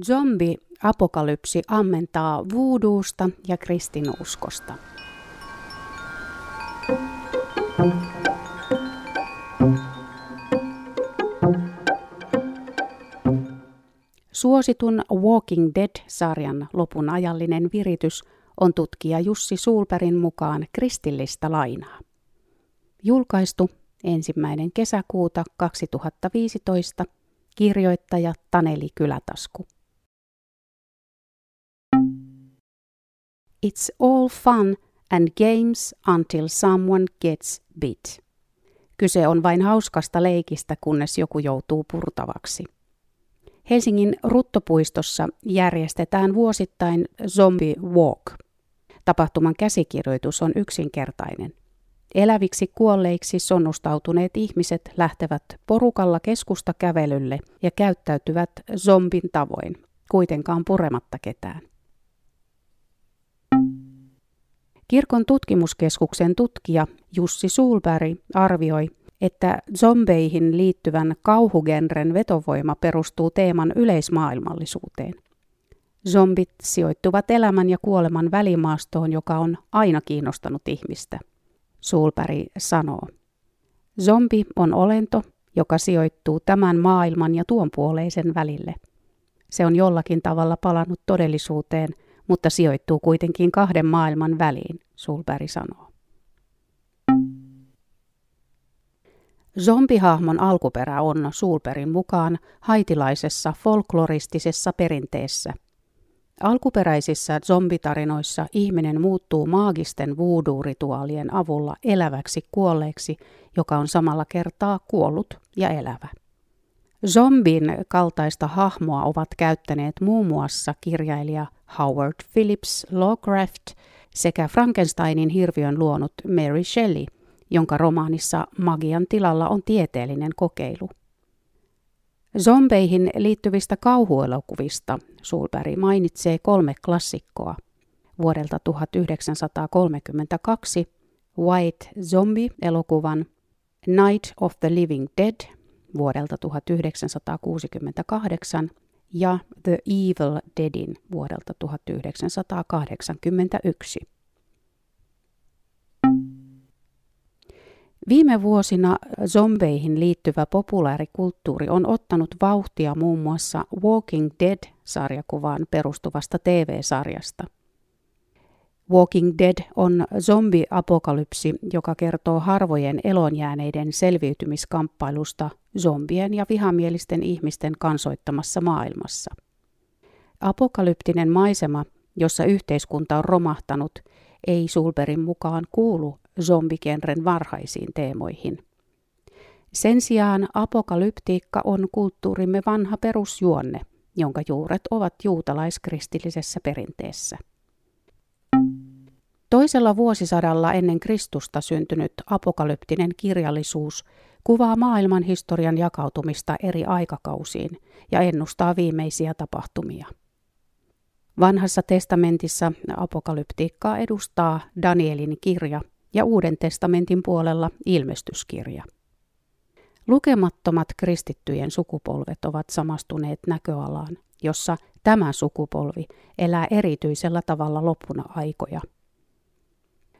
Zombi-apokalypsi ammentaa vuuduusta ja kristinuskosta. Suositun Walking Dead-sarjan lopun ajallinen viritys on tutkija Jussi Sulperin mukaan kristillistä lainaa. Julkaistu ensimmäinen kesäkuuta 2015, kirjoittaja Taneli Kylätasku. It's all fun and games until someone gets bit. Kyse on vain hauskasta leikistä, kunnes joku joutuu purtavaksi. Helsingin Ruttopuistossa järjestetään vuosittain Zombie Walk. Tapahtuman käsikirjoitus on yksinkertainen. Eläviksi kuolleiksi sonnustautuneet ihmiset lähtevät porukalla keskusta kävelylle ja käyttäytyvät zombin tavoin, kuitenkaan purematta ketään. Kirkon tutkimuskeskuksen tutkija Jussi Sulberg arvioi, että zombeihin liittyvän kauhugenren vetovoima perustuu teeman yleismaailmallisuuteen. Zombit sijoittuvat elämän ja kuoleman välimaastoon, joka on aina kiinnostanut ihmistä. Sulberg sanoo. Zombi on olento, joka sijoittuu tämän maailman ja tuon puoleisen välille. Se on jollakin tavalla palannut todellisuuteen, mutta sijoittuu kuitenkin kahden maailman väliin, Sulberg sanoo. Zombihahmon alkuperä on Sulperin mukaan haitilaisessa folkloristisessa perinteessä. Alkuperäisissä zombitarinoissa ihminen muuttuu maagisten voodoo-rituaalien avulla eläväksi kuolleeksi, joka on samalla kertaa kuollut ja elävä. Zombin kaltaista hahmoa ovat käyttäneet muun muassa kirjailija Howard Phillips Lovecraft sekä Frankensteinin hirviön luonut Mary Shelley – jonka romaanissa magian tilalla on tieteellinen kokeilu. Zombeihin liittyvistä kauhuelokuvista Sulberg mainitsee kolme klassikkoa. Vuodelta 1932 White Zombie-elokuvan, Night of the Living Dead vuodelta 1968 ja The Evil Deadin vuodelta 1981. Viime vuosina zombeihin liittyvä populaarikulttuuri on ottanut vauhtia muun muassa Walking Dead-sarjakuvaan perustuvasta TV-sarjasta. Walking Dead on zombi-apokalypsi, joka kertoo harvojen elonjääneiden selviytymiskamppailusta zombien ja vihamielisten ihmisten kansoittamassa maailmassa. Apokalyptinen maisema, jossa yhteiskunta on romahtanut, ei Sulberin mukaan kuulu zombikenren varhaisiin teemoihin. Sen sijaan apokalyptiikka on kulttuurimme vanha perusjuonne, jonka juuret ovat juutalaiskristillisessä perinteessä. Toisella vuosisadalla ennen Kristusta syntynyt apokalyptinen kirjallisuus kuvaa maailman historian jakautumista eri aikakausiin ja ennustaa viimeisiä tapahtumia. Vanhassa testamentissa apokalyptiikkaa edustaa Danielin kirja, ja Uuden testamentin puolella ilmestyskirja. Lukemattomat kristittyjen sukupolvet ovat samastuneet näköalaan, jossa tämä sukupolvi elää erityisellä tavalla lopuna aikoja.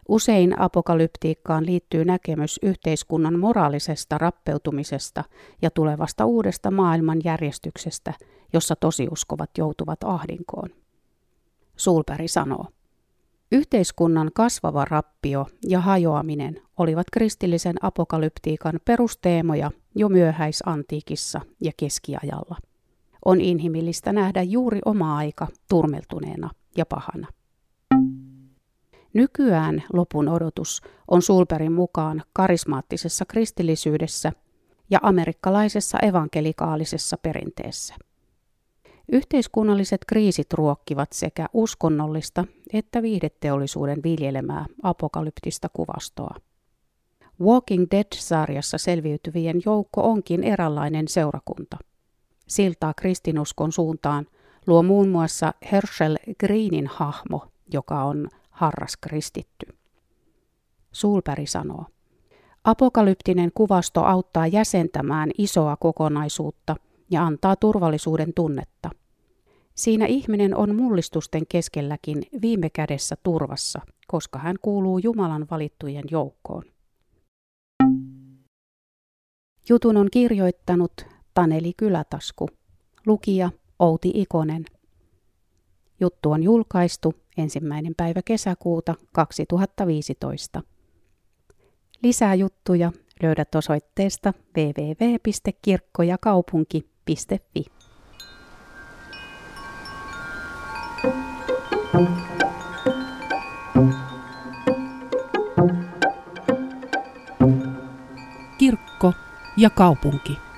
Usein apokalyptiikkaan liittyy näkemys yhteiskunnan moraalisesta rappeutumisesta ja tulevasta uudesta maailmanjärjestyksestä, jossa tosiuskovat joutuvat ahdinkoon. Sulperi sanoo. Yhteiskunnan kasvava rappio ja hajoaminen olivat kristillisen apokalyptiikan perusteemoja jo myöhäisantiikissa ja keskiajalla. On inhimillistä nähdä juuri oma aika turmeltuneena ja pahana. Nykyään lopun odotus on Sulperin mukaan karismaattisessa kristillisyydessä ja amerikkalaisessa evankelikaalisessa perinteessä. Yhteiskunnalliset kriisit ruokkivat sekä uskonnollista että viihdeteollisuuden viljelemää apokalyptista kuvastoa. Walking Dead-sarjassa selviytyvien joukko onkin eräänlainen seurakunta. Siltaa kristinuskon suuntaan luo muun muassa Herschel Greenin hahmo, joka on harras kristitty. Sulperi sanoo, Apokalyptinen kuvasto auttaa jäsentämään isoa kokonaisuutta – ja antaa turvallisuuden tunnetta. Siinä ihminen on mullistusten keskelläkin viime kädessä turvassa, koska hän kuuluu Jumalan valittujen joukkoon. Jutun on kirjoittanut Taneli Kylätasku, lukija Outi Ikonen. Juttu on julkaistu ensimmäinen päivä kesäkuuta 2015. Lisää juttuja löydät osoitteesta www.kirkkojakaupunki.fi. Kirkko ja kaupunki.